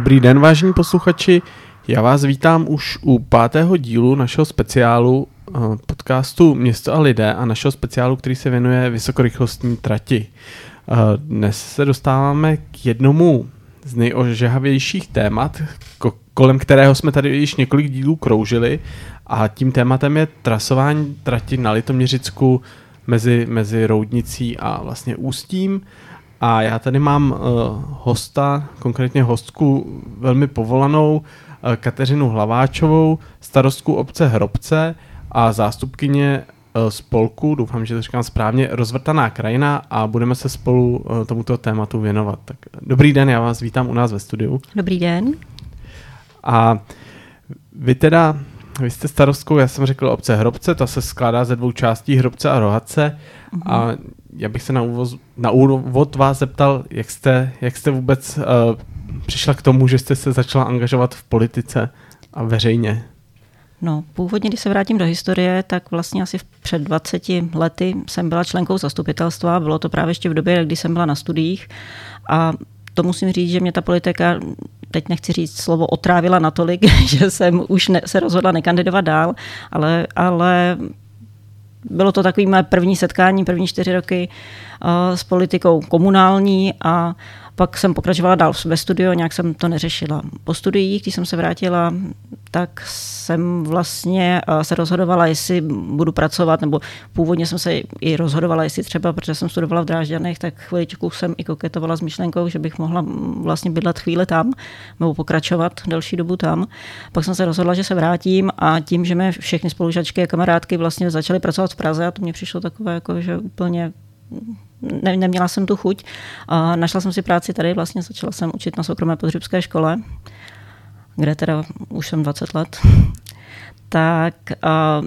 Dobrý den, vážení posluchači. Já vás vítám už u pátého dílu našeho speciálu eh, podcastu Město a lidé a našeho speciálu, který se věnuje vysokorychlostní trati. Eh, dnes se dostáváme k jednomu z nejožehavějších témat, kolem kterého jsme tady již několik dílů kroužili a tím tématem je trasování trati na Litoměřicku mezi, mezi Roudnicí a vlastně Ústím. A já tady mám uh, hosta, konkrétně hostku velmi povolanou, uh, Kateřinu Hlaváčovou, starostku obce Hrobce a zástupkyně uh, spolku, doufám, že to říkám správně, Rozvrtaná krajina a budeme se spolu uh, tomuto tématu věnovat. Tak, dobrý den, já vás vítám u nás ve studiu. Dobrý den. A vy teda, vy jste starostkou, já jsem řekl obce Hrobce, ta se skládá ze dvou částí Hrobce a Rohace uh-huh. a já bych se na úvod, na úvod vás zeptal, jak jste, jak jste vůbec uh, přišla k tomu, že jste se začala angažovat v politice a veřejně? No, původně, když se vrátím do historie, tak vlastně asi před 20 lety jsem byla členkou zastupitelstva. Bylo to právě ještě v době, kdy jsem byla na studiích. A to musím říct, že mě ta politika, teď nechci říct slovo otrávila natolik, že jsem už ne, se rozhodla nekandidovat dál, ale, ale bylo to takový moje první setkání, první čtyři roky uh, s politikou komunální a pak jsem pokračovala dál ve studiu, nějak jsem to neřešila. Po studiích, když jsem se vrátila, tak jsem vlastně eh, se rozhodovala, jestli budu pracovat, nebo původně jsem se i rozhodovala, jestli třeba, protože jsem studovala v Drážďanech, tak chviličku jsem i koketovala s myšlenkou, že bych mohla vlastně bydlet chvíli tam, nebo pokračovat delší dobu tam. Pak jsem se rozhodla, že se vrátím a tím, že mě všechny spolužačky a kamarádky vlastně začaly pracovat v Praze a to mě přišlo takové, jako, že úplně ne, neměla jsem tu chuť. A našla jsem si práci tady, vlastně začala jsem učit na soukromé podřebské škole, kde teda už jsem 20 let. Tak a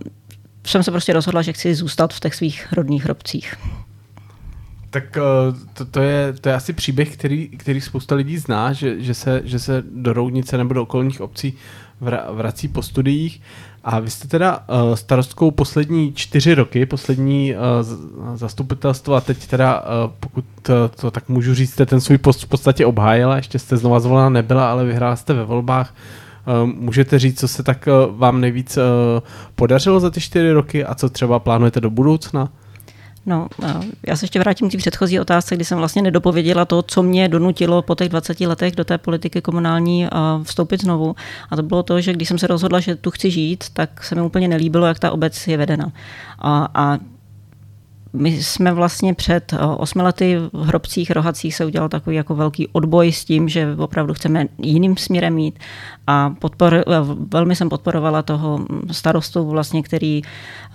jsem se prostě rozhodla, že chci zůstat v těch svých rodných hrobcích. Tak to, to, je, to je asi příběh, který, který spousta lidí zná, že, že, se, že se do Roudnice nebo do okolních obcí vrací po studiích. A vy jste teda uh, starostkou poslední čtyři roky, poslední uh, zastupitelstvo a teď teda, uh, pokud to tak můžu říct, jste ten svůj post v podstatě obhájila, ještě jste znova zvolena nebyla, ale vyhrála jste ve volbách. Můžete říct, co se tak vám nejvíc podařilo za ty čtyři roky a co třeba plánujete do budoucna? No, já se ještě vrátím k té předchozí otázce, kdy jsem vlastně nedopověděla to, co mě donutilo po těch 20 letech do té politiky komunální vstoupit znovu. A to bylo to, že když jsem se rozhodla, že tu chci žít, tak se mi úplně nelíbilo, jak ta obec je vedena. A, a my jsme vlastně před eh, osmi lety v Hrobcích, Rohacích se udělal takový jako velký odboj s tím, že opravdu chceme jiným směrem mít a podpor, eh, velmi jsem podporovala toho starostu vlastně, který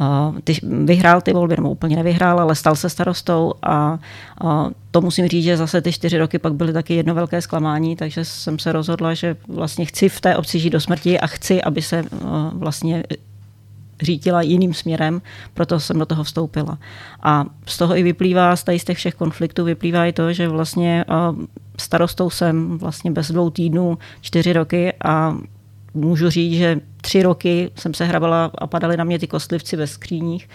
uh, ty, vyhrál ty volby, nebo úplně nevyhrál, ale stal se starostou. A uh, to musím říct, že zase ty čtyři roky pak byly taky jedno velké zklamání, takže jsem se rozhodla, že vlastně chci v té obci žít do smrti a chci, aby se vlastně řítila jiným směrem, proto jsem do toho vstoupila. A z toho i vyplývá, z těch všech konfliktů vyplývá i to, že vlastně starostou jsem vlastně bez dvou týdnů čtyři roky a můžu říct, že tři roky jsem se hrabala a padaly na mě ty kostlivci ve skříních.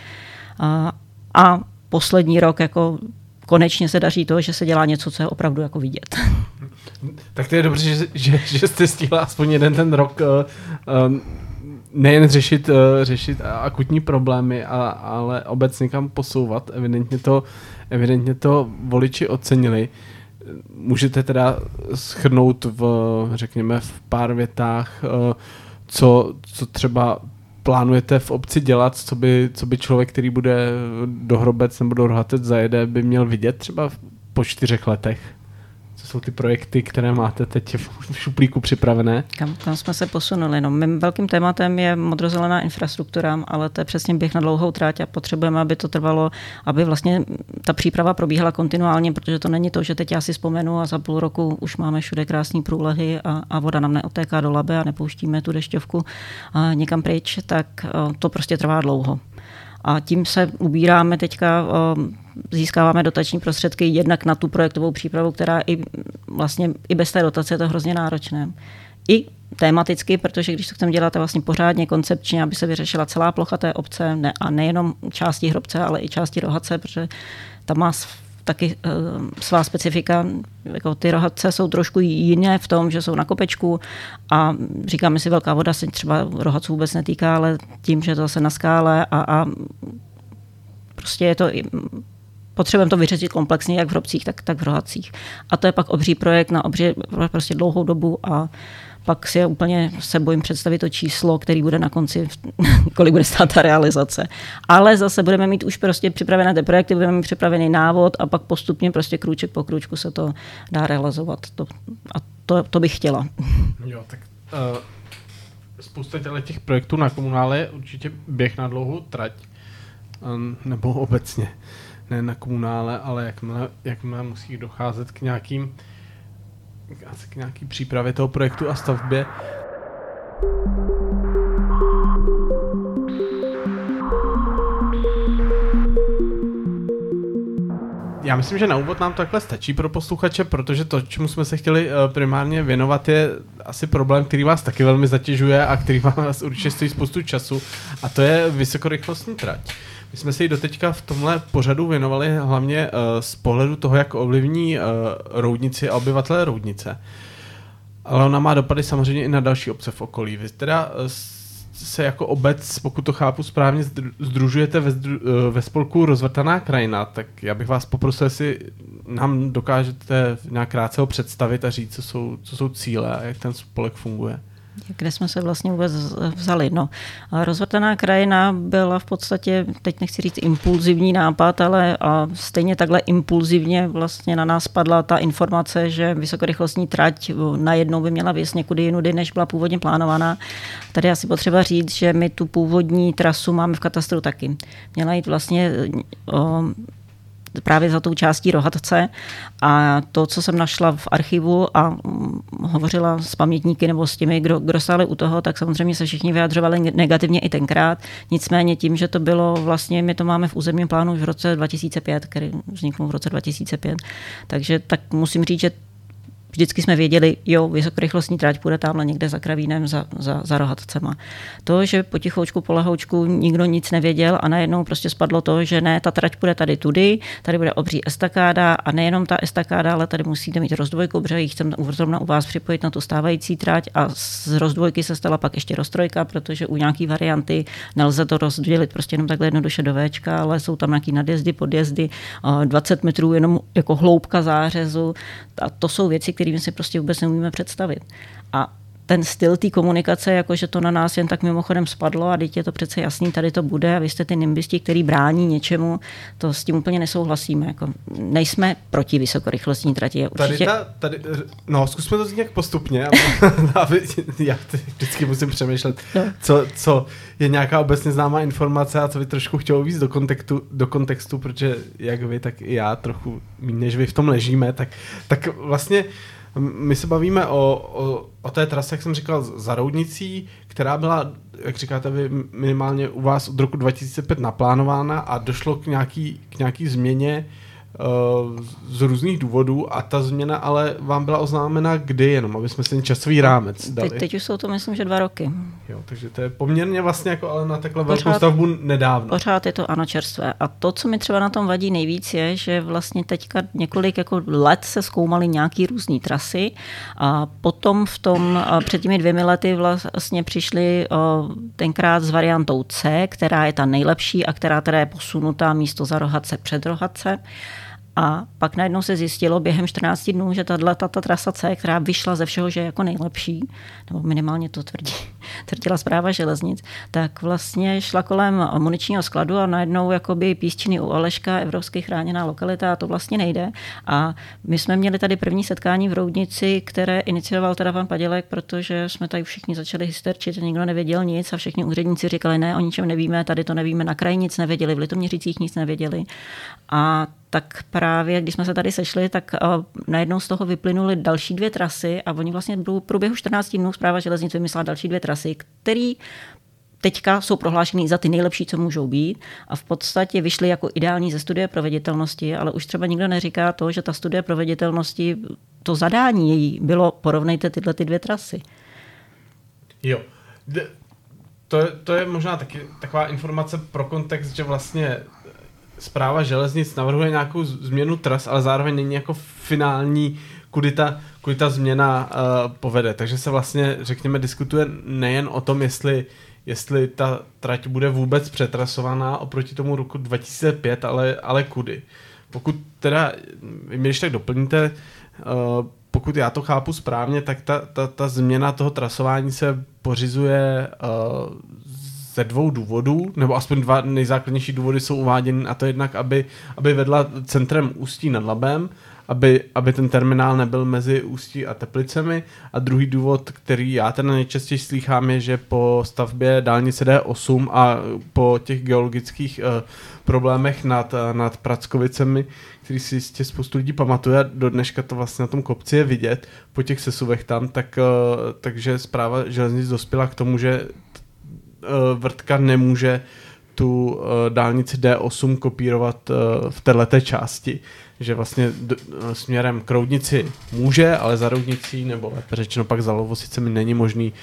A, a poslední rok jako konečně se daří to, že se dělá něco, co je opravdu jako vidět. Tak to je dobře, že, že, že jste stihla aspoň jeden ten rok um nejen řešit, uh, řešit akutní problémy, a, ale obecně kam posouvat. Evidentně to, evidentně to voliči ocenili. Můžete teda schrnout v, řekněme, v pár větách, uh, co, co třeba plánujete v obci dělat, co by, co by člověk, který bude do Hrobec nebo do Rohatec zajede, by měl vidět třeba po čtyřech letech? Jsou ty projekty, které máte teď v šuplíku připravené? Kam, kam jsme se posunuli? No, mým velkým tématem je modrozelená infrastruktura, ale to je přesně běh na dlouhou tráť a potřebujeme, aby to trvalo, aby vlastně ta příprava probíhala kontinuálně, protože to není to, že teď já si vzpomenu a za půl roku už máme všude krásné průlehy a, a voda nám neotéká do labe a nepouštíme tu dešťovku a někam pryč, tak to prostě trvá dlouho. A tím se ubíráme teďka, získáváme dotační prostředky jednak na tu projektovou přípravu, která i vlastně i bez té dotace je to hrozně náročné. I tematicky, protože když to chceme dělat vlastně pořádně koncepčně, aby se vyřešila celá plocha té obce ne, a nejenom části hrobce, ale i části rohace, protože tam má taky uh, svá specifika. Jako ty rohatce jsou trošku jiné v tom, že jsou na kopečku a říkáme si, velká voda se třeba rohaců vůbec netýká, ale tím, že to zase na skále a, a prostě je to potřebujeme to vyřešit komplexně, jak v hrobcích, tak, tak v rohacích. A to je pak obří projekt na obří, prostě dlouhou dobu a pak si úplně se bojím představit to číslo, který bude na konci, kolik bude stát ta realizace. Ale zase budeme mít už prostě připravené ty projekty, budeme mít připravený návod a pak postupně prostě krůček po krůčku se to dá realizovat. To, a to, to bych chtěla. Jo, tak uh, spousta těch projektů na komunále je určitě běh na dlouhou trať. Um, nebo obecně. Ne na komunále, ale jakmile, jakmile musí docházet k nějakým k nějaký přípravě toho projektu a stavbě. Já myslím, že na úvod nám takhle stačí pro posluchače, protože to, čemu jsme se chtěli eh, primárně věnovat, je asi problém, který vás taky velmi zatěžuje a který vás určitě stojí spoustu času, a to je vysokorychlostní trať. My jsme se jí doteďka v tomhle pořadu věnovali hlavně uh, z pohledu toho, jak ovlivní uh, roudnici a obyvatele roudnice. Ale ona má dopady samozřejmě i na další obce v okolí. Vy teda uh, se jako obec, pokud to chápu správně, združujete ve, ve spolku Rozvrtaná krajina, tak já bych vás poprosil, jestli nám dokážete nějak krátce ho představit a říct, co jsou, co jsou cíle a jak ten spolek funguje kde jsme se vlastně vůbec vzali. No, rozvrtaná krajina byla v podstatě, teď nechci říct impulzivní nápad, ale a stejně takhle impulzivně vlastně na nás padla ta informace, že vysokorychlostní trať najednou by měla věc někudy jinudy, než byla původně plánovaná. Tady asi potřeba říct, že my tu původní trasu máme v katastru taky. Měla jít vlastně o, právě za tou částí Rohatce a to, co jsem našla v archivu a mm, hovořila s pamětníky nebo s těmi, kdo, kdo stáli u toho, tak samozřejmě se všichni vyjadřovali negativně i tenkrát. Nicméně tím, že to bylo vlastně, my to máme v územním plánu už v roce 2005, který vzniknul v roce 2005. Takže tak musím říct, že Vždycky jsme věděli, jo, vysokorychlostní trať půjde tamhle někde za kravínem, za, za, za rohatcema. To, že potichoučku, polehoučku nikdo nic nevěděl a najednou prostě spadlo to, že ne, ta trať půjde tady tudy, tady bude obří estakáda a nejenom ta estakáda, ale tady musíte mít rozdvojku, protože ji chceme zrovna u vás připojit na tu stávající trať a z rozdvojky se stala pak ještě roztrojka, protože u nějaký varianty nelze to rozdělit prostě jenom takhle jednoduše do Včka, ale jsou tam nějaký nadjezdy, podjezdy, 20 metrů jenom jako hloubka zářezu. A to jsou věci, kterými si prostě vůbec neumíme představit. A ten styl té komunikace, jako že to na nás jen tak mimochodem spadlo a teď je to přece jasný, tady to bude a vy jste ty nimbisti, který brání něčemu, to s tím úplně nesouhlasíme. Jako nejsme proti vysokorychlostní trati. Určitě... Tady, ta, tady, no, zkusme to nějak postupně, aby, já vždycky musím přemýšlet, no. co, co je nějaká obecně známá informace a co by trošku chtělo víc do kontextu, do kontextu, protože jak vy, tak i já trochu méně než vy v tom ležíme, tak, tak vlastně my se bavíme o, o, o té trase, jak jsem říkal, za Roudnicí, která byla, jak říkáte vy, minimálně u vás od roku 2005 naplánována a došlo k nějaký, k nějaký změně z různých důvodů a ta změna ale vám byla oznámena kdy jenom, aby jsme si ten časový rámec dali. Teď, teď už jsou to myslím, že dva roky. Jo, takže to je poměrně vlastně jako ale na takhle pořád, velkou stavbu nedávno. Pořád je to ano čerstvé. A to, co mi třeba na tom vadí nejvíc, je, že vlastně teďka několik jako let se zkoumaly nějaký různé trasy a potom v tom, před těmi dvěmi lety vlastně přišli tenkrát s variantou C, která je ta nejlepší a která teda je posunutá místo za rohace před rohace. A pak najednou se zjistilo během 14 dnů, že tato, tato trasa C, která vyšla ze všeho, že je jako nejlepší, nebo minimálně to tvrdí, tvrdila zpráva železnic, tak vlastně šla kolem muničního skladu a najednou jakoby písčiny u Aleška, evropsky chráněná lokalita a to vlastně nejde. A my jsme měli tady první setkání v Roudnici, které inicioval teda pan Padělek, protože jsme tady všichni začali hysterčit, nikdo nevěděl nic a všichni úředníci říkali, ne, o ničem nevíme, tady to nevíme, na kraji nic nevěděli, v Litoměřicích nic nevěděli. A tak právě, když jsme se tady sešli, tak uh, najednou z toho vyplynuly další dvě trasy a oni vlastně v průběhu 14 dnů zpráva železnic vymyslela další dvě trasy, které teďka jsou prohlášeny za ty nejlepší, co můžou být a v podstatě vyšly jako ideální ze studie proveditelnosti, ale už třeba nikdo neříká to, že ta studie proveditelnosti, to zadání její bylo porovnejte tyhle ty dvě trasy. Jo. To, to je možná taky taková informace pro kontext, že vlastně zpráva železnic navrhuje nějakou změnu tras, ale zároveň není jako finální, kudy ta, kudy ta změna uh, povede. Takže se vlastně, řekněme, diskutuje nejen o tom, jestli jestli ta trať bude vůbec přetrasovaná oproti tomu roku 2005, ale, ale kudy. Pokud teda, vy když tak doplníte, uh, pokud já to chápu správně, tak ta, ta, ta změna toho trasování se pořizuje uh, ze dvou důvodů, nebo aspoň dva nejzákladnější důvody jsou uváděny, a to jednak, aby, aby vedla centrem Ústí nad Labem, aby, aby ten terminál nebyl mezi Ústí a Teplicemi. A druhý důvod, který já ten nejčastěji slýchám, je, že po stavbě dálnice D8 a po těch geologických uh, problémech nad, uh, nad Prackovicemi, který si jistě spoustu lidí pamatuje a do dneška to vlastně na tom kopci je vidět po těch sesuvech tam, tak, uh, takže zpráva železnic dospěla k tomu, že vrtka nemůže tu uh, dálnici D8 kopírovat uh, v této části že vlastně směrem k Roudnici může, ale za Roudnicí, nebo lépe řečeno pak za Lovosicemi není možný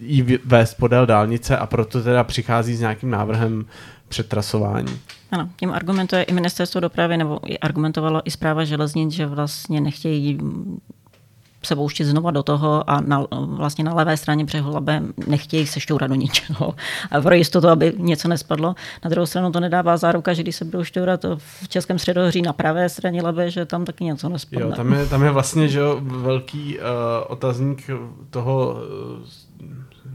jí vést podél dálnice a proto teda přichází s nějakým návrhem přetrasování. Ano, tím argumentuje i ministerstvo dopravy, nebo i argumentovalo i zpráva železnic, že vlastně nechtějí se pouštět znova do toho a na, vlastně na levé straně břehu Labe nechtějí se šťourat do ničeho. A pro jistotu, aby něco nespadlo. Na druhou stranu to nedává záruka, že když se budou šťourat v Českém středohoří na pravé straně Labe, že tam taky něco nespadne. Jo, tam je, tam je vlastně že velký uh, otazník toho uh,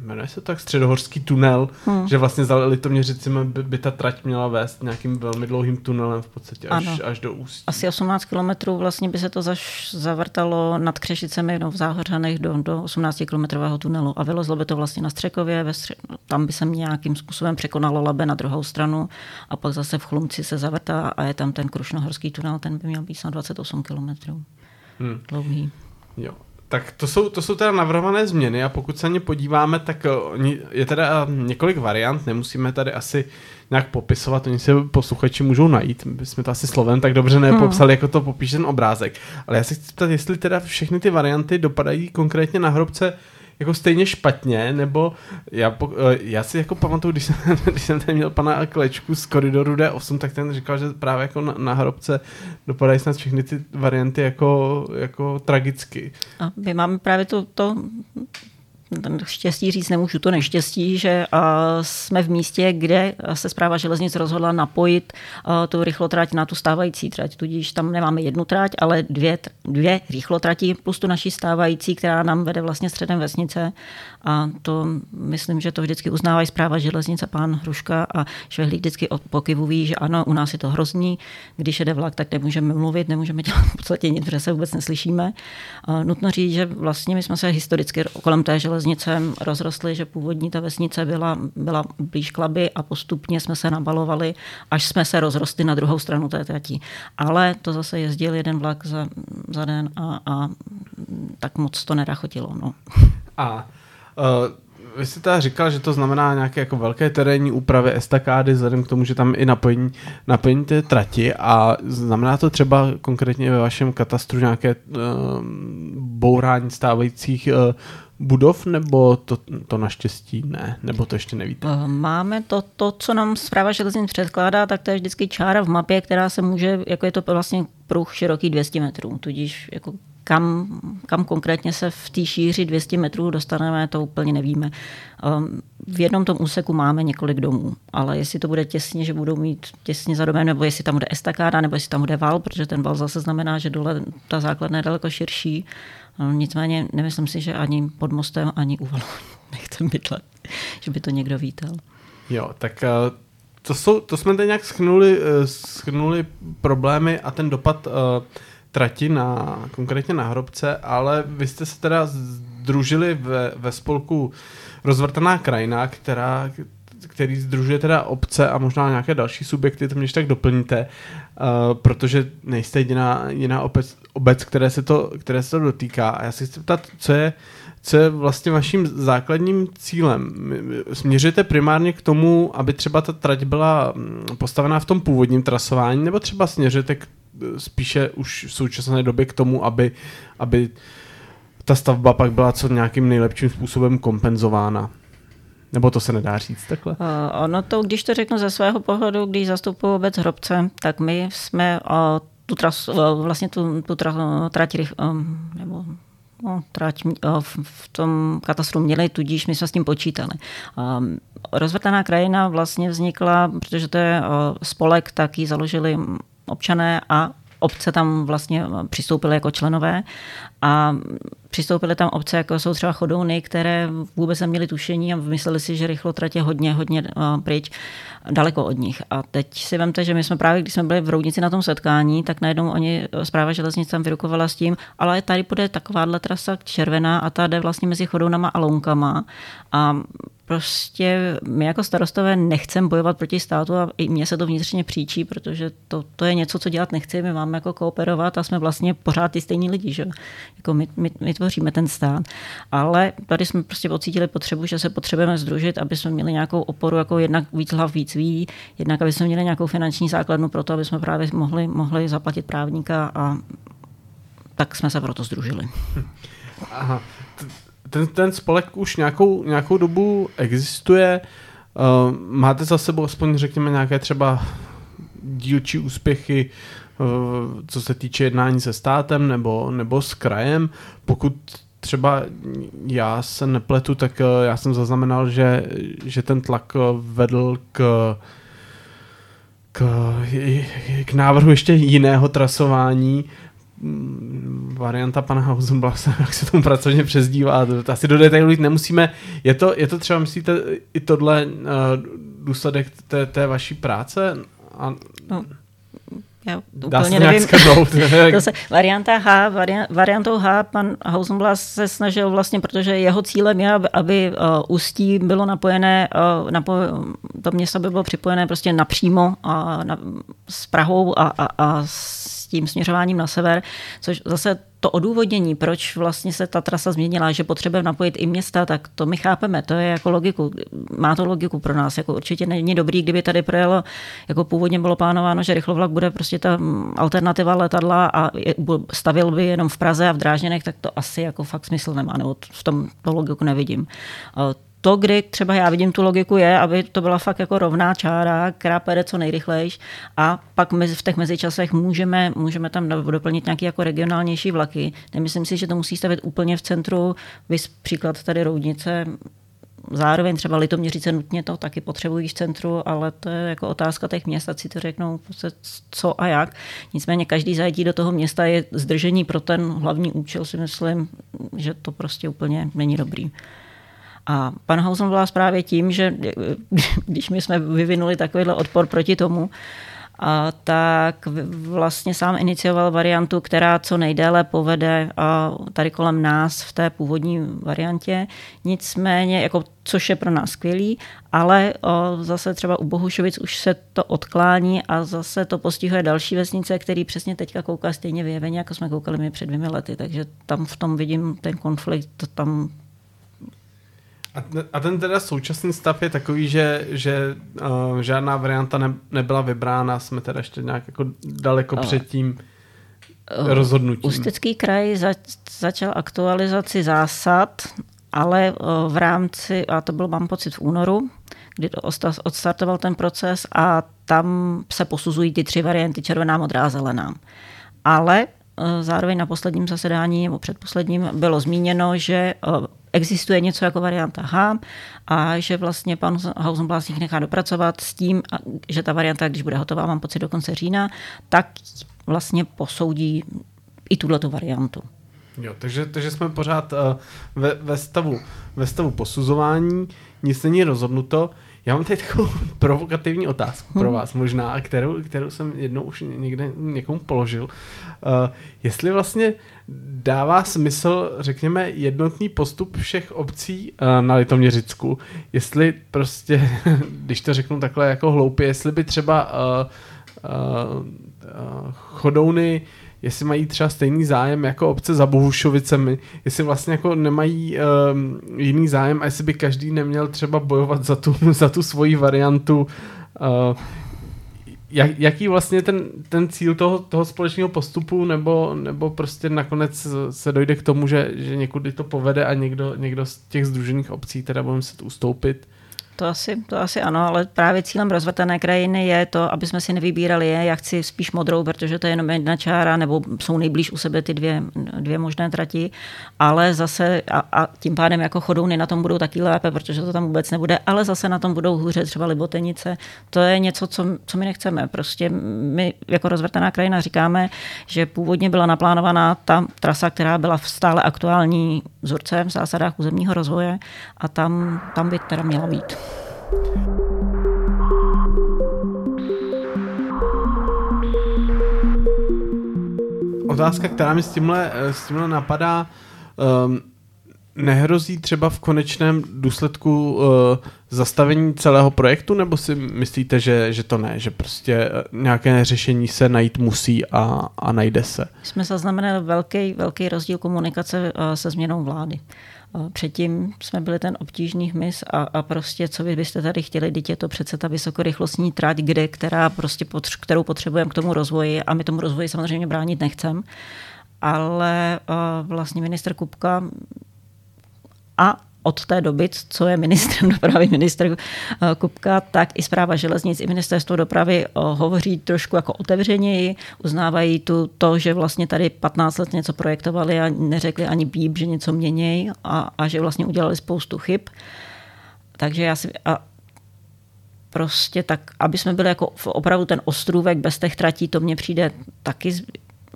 jmenuje se tak středohorský tunel, hmm. že vlastně za Litoměřicemi by, by ta trať měla vést nějakým velmi dlouhým tunelem v podstatě až, až do Ústí. Asi 18 kilometrů vlastně by se to zaš zavrtalo nad Křešicemi no, v Záhořanech do, do 18 kilometrového tunelu a vylezlo by to vlastně na Střekově, ve stře- tam by se nějakým způsobem překonalo Labe na druhou stranu a pak zase v Chlumci se zavrtá a je tam ten Krušnohorský tunel, ten by měl být na 28 kilometrů. Hmm. Dlouhý. Jo. Tak to jsou, to jsou teda navrhované změny a pokud se na ně podíváme, tak eh, je teda několik variant, nemusíme tady asi nějak popisovat, oni se posluchači můžou najít, my jsme to asi slovem tak dobře nepopsali, hmm. jako to popíše ten obrázek. Ale já se chci ptat, jestli teda všechny ty varianty dopadají konkrétně na hrobce jako stejně špatně, nebo já, eh, já si jako pamatuju, když jsem, když jsem tady měl pana Klečku z koridoru D8, tak ten říkal, že právě jako na, na hrobce dopadají snad všechny ty varianty jako, jako tragicky. A my máme právě to, to štěstí říct nemůžu to neštěstí, že jsme v místě, kde se zpráva železnic rozhodla napojit tu rychlotrať na tu stávající trať. Tudíž tam nemáme jednu trať, ale dvě, dvě rychlotrati plus tu naší stávající, která nám vede vlastně středem vesnice. A to myslím, že to vždycky uznávají zpráva železnice pán Hruška a Švehlík vždycky pokyvují, že ano, u nás je to hrozný, když jede vlak, tak nemůžeme mluvit, nemůžeme dělat v podstatě nic, protože se vůbec neslyšíme. A nutno říct, že vlastně my jsme se historicky kolem té železnice rozrostly, že původní ta vesnice byla, byla blíž klaby a postupně jsme se nabalovali, až jsme se rozrostli na druhou stranu té trati. Ale to zase jezdil jeden vlak za, za den a, a tak moc to nerachotilo. No. A uh vy jste teda říkal, že to znamená nějaké jako velké terénní úpravy estakády, vzhledem k tomu, že tam i napojení, napojení té trati a znamená to třeba konkrétně ve vašem katastru nějaké uh, bourání stávajících uh, budov, nebo to, to naštěstí ne? Nebo to ještě nevíte? Máme to, to, co nám zpráva železnic předkládá, tak to je vždycky čára v mapě, která se může, jako je to vlastně pruh široký 200 metrů, tudíž jako kam, kam konkrétně se v té šíři 200 metrů dostaneme, to úplně nevíme. Ehm, v jednom tom úseku máme několik domů, ale jestli to bude těsně, že budou mít těsně za domem, nebo jestli tam bude estakáda, nebo jestli tam bude val, protože ten val zase znamená, že dole ta základna je daleko širší, No, nicméně nemyslím si, že ani pod mostem, ani u valu nechcem bydlet, že by to někdo vítal. Jo, tak eh, to, jsou, to jsme teď nějak schnuli, eh, schnuli problémy a ten dopad uh, trati na, konkrétně na hrobce, ale vy jste se teda združili ve, ve spolku Rozvrtaná krajina, která, který združuje teda obce a možná nějaké další subjekty, to mě tak doplníte, uh, protože nejste jediná, jediná obec, obec které, se to, které se to dotýká. A já si chci ptat, co je, co je vlastně vaším základním cílem? Směřujete primárně k tomu, aby třeba ta trať byla mm, postavená v tom původním trasování, nebo třeba směřujete k, spíše už v současné době k tomu, aby, aby ta stavba pak byla co nějakým nejlepším způsobem kompenzována? Nebo to se nedá říct takhle? Uh, ono to, když to řeknu ze svého pohledu, když zastupuji obec Hrobce, tak my jsme uh, tu trasu, uh, vlastně tu, tu tra, trať, nebo no, trať v tom katastru měli, tudíž my jsme s tím počítali. Um, rozvrtaná krajina vlastně vznikla, protože to je spolek, tak ji založili občané a obce tam vlastně přistoupily jako členové a přistoupily tam obce, jako jsou třeba chodouny, které vůbec neměly tušení a mysleli si, že rychlo tratě hodně, hodně pryč, daleko od nich. A teď si vemte, že my jsme právě, když jsme byli v Roudnici na tom setkání, tak najednou oni, zpráva železnic tam vyrukovala s tím, ale tady bude takováhle trasa červená a ta jde vlastně mezi chodounama a lounkama. A prostě my jako starostové nechceme bojovat proti státu a i mně se to vnitřně příčí, protože to, to je něco, co dělat nechci. My máme jako kooperovat a jsme vlastně pořád ty stejní lidi, že jako my, my, my, tvoříme ten stát. Ale tady jsme prostě pocítili potřebu, že se potřebujeme združit, aby jsme měli nějakou oporu, jako jednak víc hlav víc ví, jednak aby jsme měli nějakou finanční základnu pro to, aby jsme právě mohli, mohli zaplatit právníka a tak jsme se proto združili. Aha ten, ten spolek už nějakou, nějakou dobu existuje. Uh, máte za sebou aspoň, řekněme, nějaké třeba dílčí úspěchy, uh, co se týče jednání se státem nebo, nebo s krajem. Pokud třeba já se nepletu, tak uh, já jsem zaznamenal, že, že ten tlak vedl k k, k návrhu ještě jiného trasování Mm, varianta pana Hausenblasa, jak se tomu pracovně přezdívá, asi do detailů jít nemusíme. Je to, je to třeba, myslíte, i tohle uh, důsledek té, té vaší práce? A... No, já Dá se nevím. to se, varianta H, variant, variantou H, pan Hausenblas se snažil vlastně, protože jeho cílem je, aby, aby uh, Ústí bylo napojené, uh, napo, to město by bylo připojené prostě napřímo uh, na, s Prahou a, a, a s tím směřováním na sever, což zase to odůvodnění, proč vlastně se ta trasa změnila, že potřebujeme napojit i města, tak to my chápeme, to je jako logiku, má to logiku pro nás, jako určitě není dobrý, kdyby tady projelo, jako původně bylo plánováno, že rychlovlak bude prostě ta alternativa letadla a stavil by jenom v Praze a v Drážděnech, tak to asi jako fakt smysl nemá, nebo v tom to logiku nevidím to, kdy třeba já vidím tu logiku, je, aby to byla fakt jako rovná čára, která půjde co nejrychlejš a pak v těch mezičasech můžeme, můžeme tam doplnit nějaké jako regionálnější vlaky. Nemyslím si, že to musí stavit úplně v centru, vys příklad tady Roudnice, Zároveň třeba Litoměřice nutně to taky potřebují v centru, ale to je jako otázka těch měst, ať si to řeknou co a jak. Nicméně každý zajetí do toho města je zdržení pro ten hlavní účel, si myslím, že to prostě úplně není dobrý. A pan Hausen byla právě tím, že když my jsme vyvinuli takovýhle odpor proti tomu, a tak vlastně sám inicioval variantu, která co nejdéle povede a tady kolem nás v té původní variantě. Nicméně, jako, což je pro nás skvělý, ale o, zase třeba u Bohušovic už se to odklání a zase to postihuje další vesnice, který přesně teďka kouká stejně vyjeveně, jako jsme koukali my před dvěmi lety. Takže tam v tom vidím ten konflikt, tam a, a ten teda současný stav je takový, že, že uh, žádná varianta ne, nebyla vybrána, jsme teda ještě nějak jako daleko uh, před tím uh, rozhodnutím. Ústecký kraj zač, začal aktualizaci zásad, ale uh, v rámci, a to byl mám pocit v únoru, kdy to odstartoval ten proces a tam se posuzují ty tři varianty červená, modrá, zelená. Ale zároveň na posledním zasedání nebo předposledním bylo zmíněno, že existuje něco jako varianta H a že vlastně pan Hausenblas jich nechá dopracovat s tím, že ta varianta, když bude hotová, mám pocit do konce října, tak vlastně posoudí i tuto variantu. Jo, takže, takže jsme pořád uh, ve, ve, stavu, ve stavu posuzování, nic není rozhodnuto. Já mám tady takovou provokativní otázku pro hmm. vás možná, kterou, kterou jsem jednou už někde někomu položil. Uh, jestli vlastně dává smysl, řekněme, jednotný postup všech obcí uh, na Litoměřicku, jestli prostě, když to řeknu takhle jako hloupě, jestli by třeba uh, uh, uh, chodouny jestli mají třeba stejný zájem jako obce za Bohušovicemi, jestli vlastně jako nemají um, jiný zájem a jestli by každý neměl třeba bojovat za tu, za tu svoji variantu. Uh, jak, jaký vlastně ten, ten cíl toho, toho společného postupu, nebo, nebo prostě nakonec se dojde k tomu, že, že někudy to povede a někdo, někdo z těch združených obcí teda bude muset ustoupit? To asi, to asi ano, ale právě cílem rozvrtené krajiny je to, aby jsme si nevybírali je, já chci spíš modrou, protože to je jenom jedna čára, nebo jsou nejblíž u sebe ty dvě, dvě možné trati, ale zase a, a tím pádem jako chodouny na tom budou taky lépe, protože to tam vůbec nebude, ale zase na tom budou hůře třeba Libotenice. To je něco, co, co my nechceme. Prostě my jako rozvrtená krajina říkáme, že původně byla naplánovaná ta trasa, která byla stále aktuální vzorcem v zásadách územního rozvoje a tam, tam by teda měla být. Otázka, která mi s tímhle, s tímhle napadá, um, nehrozí třeba v konečném důsledku uh, zastavení celého projektu, nebo si myslíte, že, že to ne, že prostě eh, nějaké řešení se najít musí a, a najde se? Jsme zaznamenali velký, velký rozdíl komunikace uh, se změnou vlády. Předtím jsme byli ten obtížný hmyz a, a prostě, co vy byste tady chtěli, dítě je to přece ta vysokorychlostní trať, kde, která prostě potř- kterou potřebujeme k tomu rozvoji a my tomu rozvoji samozřejmě bránit nechcem. Ale uh, vlastně minister Kupka a od té doby, co je ministrem dopravy, minister eh, Kupka, tak i zpráva železnic, i ministerstvo dopravy eh, hovoří trošku jako otevřeněji, uznávají tu, to, že vlastně tady 15 let něco projektovali a neřekli ani bíb, že něco měnějí a, a že vlastně udělali spoustu chyb. Takže já si, a prostě tak, aby jsme byli jako opravdu ten ostrůvek bez těch tratí, to mně přijde taky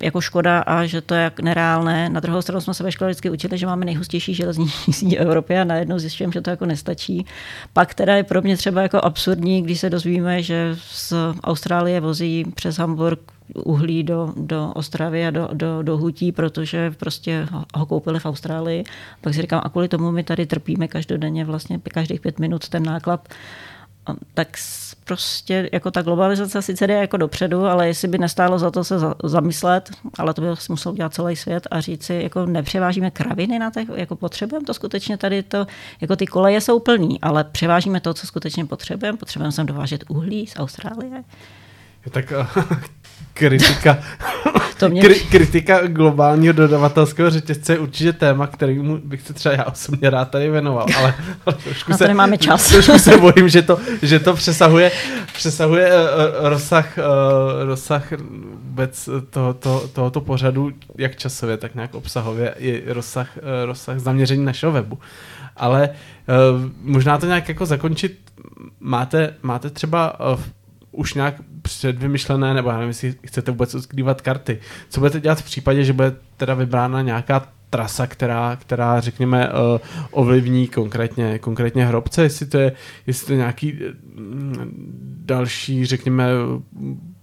jako škoda a že to je jak nereálné. Na druhou stranu jsme se ve škole vždycky učili, že máme nejhustější železniční síť v Evropě a najednou zjišťujeme, že to jako nestačí. Pak teda je pro mě třeba jako absurdní, když se dozvíme, že z Austrálie vozí přes Hamburg uhlí do, do Ostravy a do, do, do Hutí, protože prostě ho koupili v Austrálii. Pak si říkám, a kvůli tomu my tady trpíme každodenně vlastně každých pět minut ten náklad tak prostě jako ta globalizace sice jde jako dopředu, ale jestli by nestálo za to se zamyslet, ale to by musel dělat celý svět a říct si, jako nepřevážíme kraviny na těch, jako potřebujeme to skutečně tady to, jako ty koleje jsou plný, ale převážíme to, co skutečně potřebujeme, potřebujeme sem dovážet uhlí z Austrálie. Tak kritika, to mě... Kri- kritika globálního dodavatelského řetězce je určitě téma, kterému bych se třeba já osobně rád tady věnoval, ale, ale trošku, se, nemáme čas. trošku se bojím, že to, že to přesahuje, přesahuje uh, rozsah, uh, rozsah vůbec to, to, tohoto pořadu, jak časově, tak nějak obsahově, i rozsah, uh, rozsah zaměření našeho webu. Ale možná to nějak jako zakončit, máte, máte třeba uh, už nějak předvymyšlené, nebo já nevím, jestli chcete vůbec odkrývat karty. Co budete dělat v případě, že bude teda vybrána nějaká trasa, která, která řekněme, uh, ovlivní konkrétně, konkrétně hrobce, jestli to je, jestli to je nějaký mm, další, řekněme,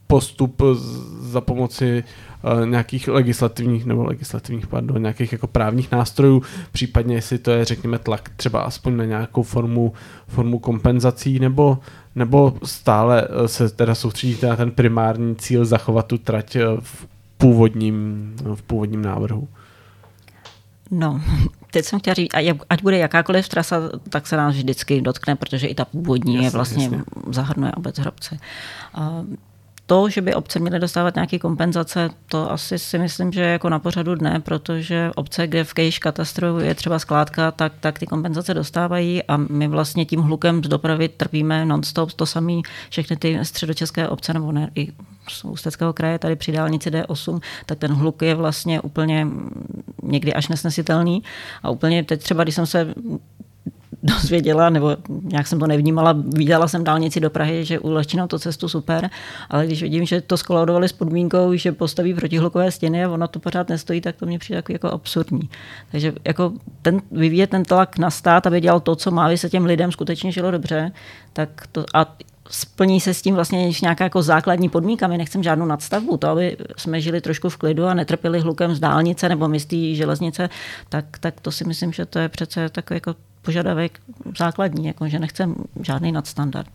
postup za pomoci uh, nějakých legislativních nebo legislativních, pardon, nějakých jako právních nástrojů, případně jestli to je, řekněme, tlak třeba aspoň na nějakou formu, formu kompenzací, nebo, nebo stále eh, se teda soustředíte na ten primární cíl zachovat tu trať eh, v původním, v původním návrhu? No, teď jsem chtěla říct, ať bude jakákoliv trasa, tak se nás vždycky dotkne, protože i ta původní jasně, je vlastně jasně. zahrnuje obec Hrobce to, že by obce měly dostávat nějaké kompenzace, to asi si myslím, že jako na pořadu dne, protože obce, kde v kejš katastru je třeba skládka, tak, tak ty kompenzace dostávají a my vlastně tím hlukem z dopravy trpíme non-stop. To samé všechny ty středočeské obce, nebo ne, i z Ústeckého kraje, tady při dálnici D8, tak ten hluk je vlastně úplně někdy až nesnesitelný. A úplně teď třeba, když jsem se dozvěděla, nebo nějak jsem to nevnímala, viděla jsem dálnici do Prahy, že ulehčí to cestu super, ale když vidím, že to skolaudovali s podmínkou, že postaví protihlukové stěny a ono to pořád nestojí, tak to mě přijde jako, jako absurdní. Takže jako ten, vyvíjet ten tlak na stát, aby dělal to, co má, aby se těm lidem skutečně žilo dobře, tak to, a splní se s tím vlastně nějaká jako základní podmínka. My nechceme žádnou nadstavbu, to, aby jsme žili trošku v klidu a netrpěli hlukem z dálnice nebo místí železnice, tak, tak to si myslím, že to je přece takový jako požadavek základní, jako že nechcem žádný nadstandard.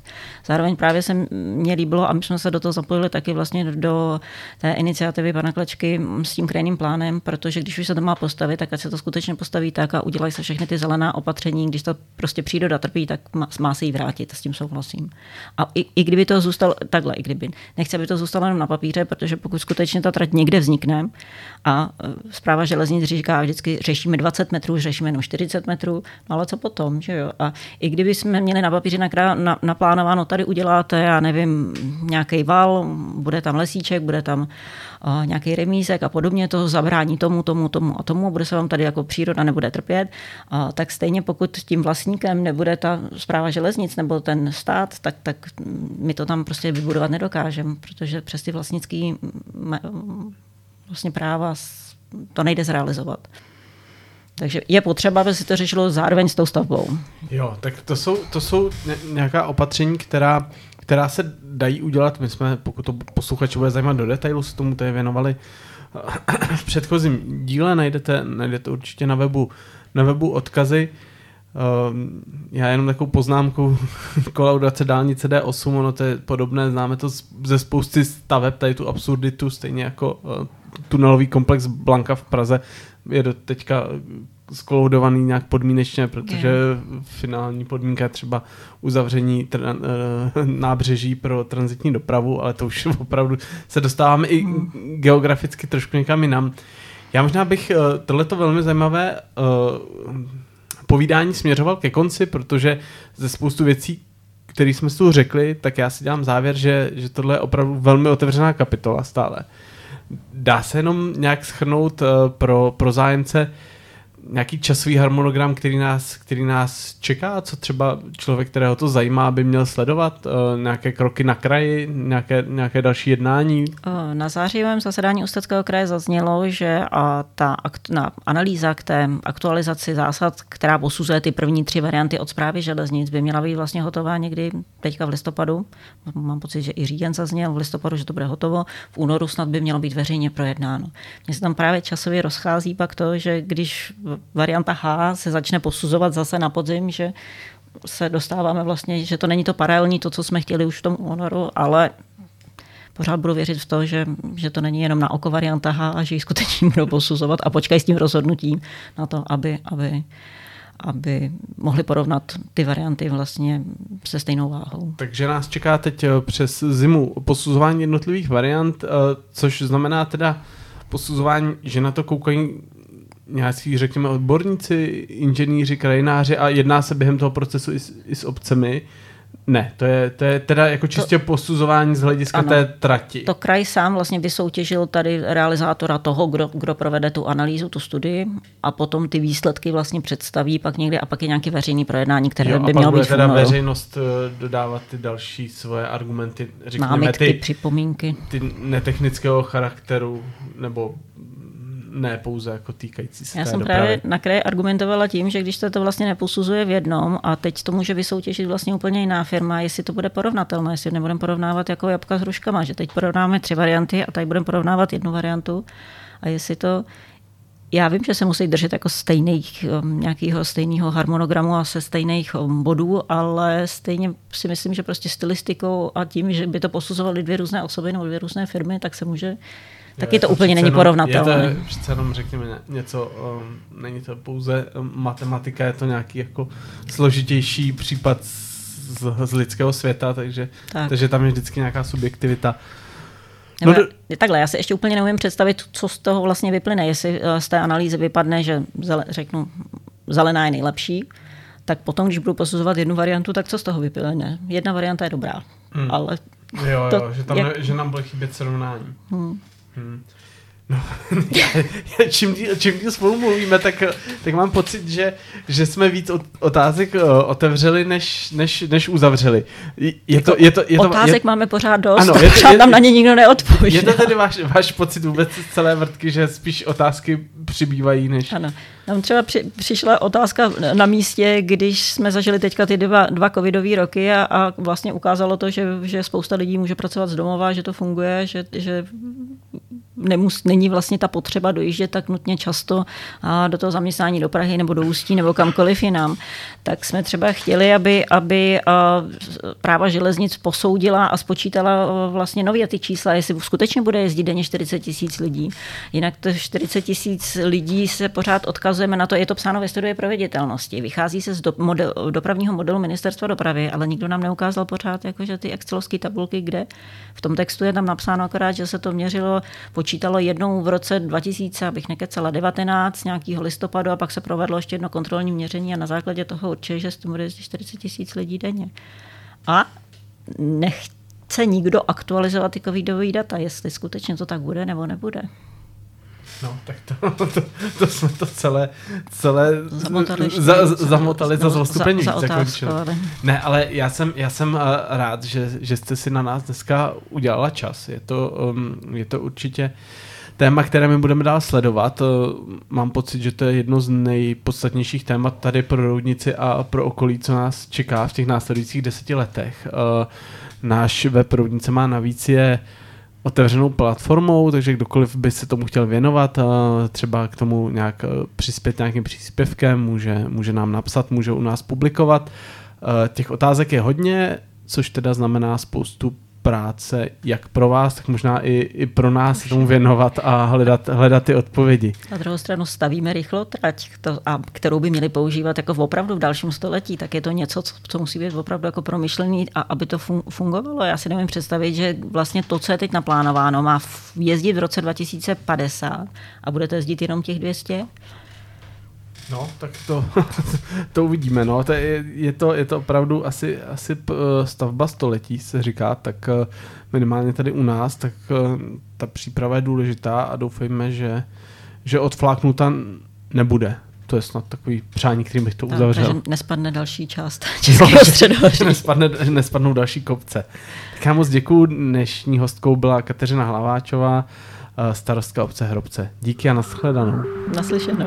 Zároveň právě se mně líbilo, a my jsme se do toho zapojili taky vlastně do té iniciativy pana Klečky s tím krajným plánem, protože když už se to má postavit, tak ať se to skutečně postaví tak a udělají se všechny ty zelená opatření, když to prostě příroda trpí, tak má, má se jí vrátit, s tím souhlasím. A i, i kdyby to zůstalo, takhle, i kdyby, nechci, aby to zůstalo jenom na papíře, protože pokud skutečně ta trať někde vznikne a zpráva e, železnic říká, vždycky řešíme 20 metrů, řešíme jenom 40 metrů, no ale co potom, že jo. A i kdyby jsme měli na papíře naplánováno, tady uděláte, já nevím, nějaký val, bude tam lesíček, bude tam nějaký remízek a podobně, to zabrání tomu, tomu, tomu a tomu, bude se vám tady jako příroda nebude trpět, uh, tak stejně pokud tím vlastníkem nebude ta zpráva železnic nebo ten stát, tak, tak my to tam prostě vybudovat nedokážeme, protože přes ty vlastnický vlastně práva to nejde zrealizovat. Takže je potřeba, aby se to řešilo zároveň s tou stavbou. Jo, tak to jsou, to jsou nějaká opatření, která, která se dají udělat. My jsme, pokud to posluchači bude zajímat do detailu, se tomu tady věnovali v předchozím díle, najdete, najdete určitě na webu, na webu odkazy. Ehm, já jenom takovou poznámku kolaudace dálnice D8, ono to je podobné, známe to ze spousty staveb, tady tu absurditu, stejně jako eh, tunelový komplex Blanka v Praze je do teďka skoloudovaný nějak podmínečně, protože yeah. finální podmínka je třeba uzavření tr- eh, nábřeží pro transitní dopravu, ale to už opravdu se dostáváme i hmm. geograficky trošku někam jinam. Já možná bych uh, tohleto velmi zajímavé uh, povídání směřoval ke konci, protože ze spoustu věcí, které jsme tu řekli, tak já si dělám závěr, že, že tohle je opravdu velmi otevřená kapitola stále. Dá se jenom nějak schrnout uh, pro, pro zájemce, nějaký časový harmonogram, který nás, který nás čeká, co třeba člověk, kterého to zajímá, by měl sledovat, uh, nějaké kroky na kraji, nějaké, nějaké další jednání? Eh, na zářivém zasedání Ústeckého kraje zaznělo, že a ta na analýza k té aktualizaci zásad, která posuzuje ty první tři varianty od zprávy železnic, by měla být vlastně hotová někdy teďka v listopadu. Mám pocit, že i říjen zazněl v listopadu, že to bude hotovo. V únoru snad by mělo být veřejně projednáno. Mně se tam právě časově rozchází pak to, že když varianta H se začne posuzovat zase na podzim, že se dostáváme vlastně, že to není to paralelní, to, co jsme chtěli už v tom únoru, ale pořád budu věřit v to, že, že to není jenom na oko varianta H a že ji skutečně budou posuzovat a počkají s tím rozhodnutím na to, aby, aby, aby mohli porovnat ty varianty vlastně se stejnou váhou. Takže nás čeká teď eh, přes zimu posuzování jednotlivých variant, eh, což znamená teda posuzování, že na to koukají nějací, řekněme, odborníci, inženýři, krajináři a jedná se během toho procesu i s, i s obcemi. Ne, to je, to je teda jako čistě to, posuzování z hlediska ano, té trati. To kraj sám vlastně vysoutěžil tady realizátora toho, kdo, kdo provede tu analýzu, tu studii a potom ty výsledky vlastně představí pak někdy a pak je nějaký veřejný projednání, které jo, by mělo být teda veřejnost eh, dodávat ty další svoje argumenty, řekněme Námitky, ty, připomínky. Ty netechnického charakteru nebo ne pouze jako týkající se Já jsem dopravy. právě na kraji argumentovala tím, že když se to vlastně neposuzuje v jednom a teď to může vysoutěžit vlastně úplně jiná firma, jestli to bude porovnatelné, jestli nebudeme porovnávat jako jabka s hruškama, že teď porovnáme tři varianty a tady budeme porovnávat jednu variantu a jestli to já vím, že se musí držet jako stejných, um, nějakého stejného harmonogramu a se stejných um, bodů, ale stejně si myslím, že prostě stylistikou a tím, že by to posuzovaly dvě různé osoby nebo dvě různé firmy, tak se může taky to úplně není porovnatelné. Je to přece jenom, řekněme, něco, um, není to pouze um, matematika, je to nějaký jako složitější případ z, z lidského světa, takže, tak. takže tam je vždycky nějaká subjektivita. No, do... Takhle, já si ještě úplně neumím představit, co z toho vlastně vyplyne. Jestli uh, z té analýzy vypadne, že zele, řeknu, zelená je nejlepší, tak potom, když budu posuzovat jednu variantu, tak co z toho vyplyne? Jedna varianta je dobrá, hmm. ale... Jo, jo, to, že, tam jak... že nám bude chybět srovnání. Hmm. Hmm. No, já, já, čím, díl, čím díl spolu mluvíme, tak, tak mám pocit, že, že jsme víc otázek eh, otevřeli, než, než, než uzavřeli. Je to, je to, je to, otázek je, máme pořád dost, ano, je, pořád je, nám na ně nikdo neodpoví. Je to tedy váš, váš pocit vůbec z celé vrtky, že spíš otázky přibývají, než... Ano. Nám třeba při, přišla otázka na místě, když jsme zažili teďka ty dva, dva covidové roky a, a vlastně ukázalo to, že, že spousta lidí může pracovat z domova, že to funguje, že, že nemus, není vlastně ta potřeba dojíždět tak nutně často do toho zaměstnání do Prahy nebo do Ústí nebo kamkoliv jinam, tak jsme třeba chtěli, aby, aby práva železnic posoudila a spočítala vlastně nově ty čísla, jestli skutečně bude jezdit denně 40 tisíc lidí. Jinak to 40 tisíc lidí se pořád odkazujeme na to, je to psáno ve studii proveditelnosti. Vychází se z do, model, dopravního modelu ministerstva dopravy, ale nikdo nám neukázal pořád jakože ty excelovské tabulky, kde v tom textu je tam napsáno akorát, že se to měřilo počítat počítalo jednou v roce 2000, abych nekecala, 19, nějakého listopadu a pak se provedlo ještě jedno kontrolní měření a na základě toho určitě, že s tím bude jezdit 40 tisíc lidí denně. A nechce nikdo aktualizovat ty covidové data, jestli skutečně to tak bude nebo nebude. No, tak to, to, to jsme to celé, celé Zamotali, za, zamotali za zastupení. Za, za jako ne, ale já jsem, já jsem uh, rád, že, že jste si na nás dneska udělala čas. Je to, um, je to určitě téma, které my budeme dál sledovat. Uh, mám pocit, že to je jedno z nejpodstatnějších témat tady pro Roudnici a pro okolí, co nás čeká v těch následujících deseti letech. Uh, náš web Roudnice má navíc je uh, otevřenou platformou, takže kdokoliv by se tomu chtěl věnovat, třeba k tomu nějak eh, přispět nějakým příspěvkem, může, může nám napsat, může u nás publikovat. Eh, těch otázek je hodně, což teda znamená spoustu práce jak pro vás, tak možná i, i pro nás tomu věnovat a hledat, hledat ty odpovědi. Na druhou stranu stavíme rychlo trať, to, a kterou by měli používat jako v opravdu v dalším století, tak je to něco, co, co musí být opravdu jako promyšlený a aby to fungovalo. Já si nevím představit, že vlastně to, co je teď naplánováno, má jezdit v roce 2050 a budete jezdit jenom těch 200. No, tak to, to uvidíme. No. To je, je, to, je to opravdu asi, asi stavba století, se říká, tak eh, minimálně tady u nás, tak eh, ta příprava je důležitá a doufejme, že, že odfláknuta nebude. To je snad takový přání, kterým bych to tak, uzavřel. Takže nespadne další část Českého no, středohoří. nespadne, nespadnou další kopce. Tak já moc děkuju. Dnešní hostkou byla Kateřina Hlaváčová, eh, starostka obce Hrobce. Díky a nashledanou. Naslyšenou.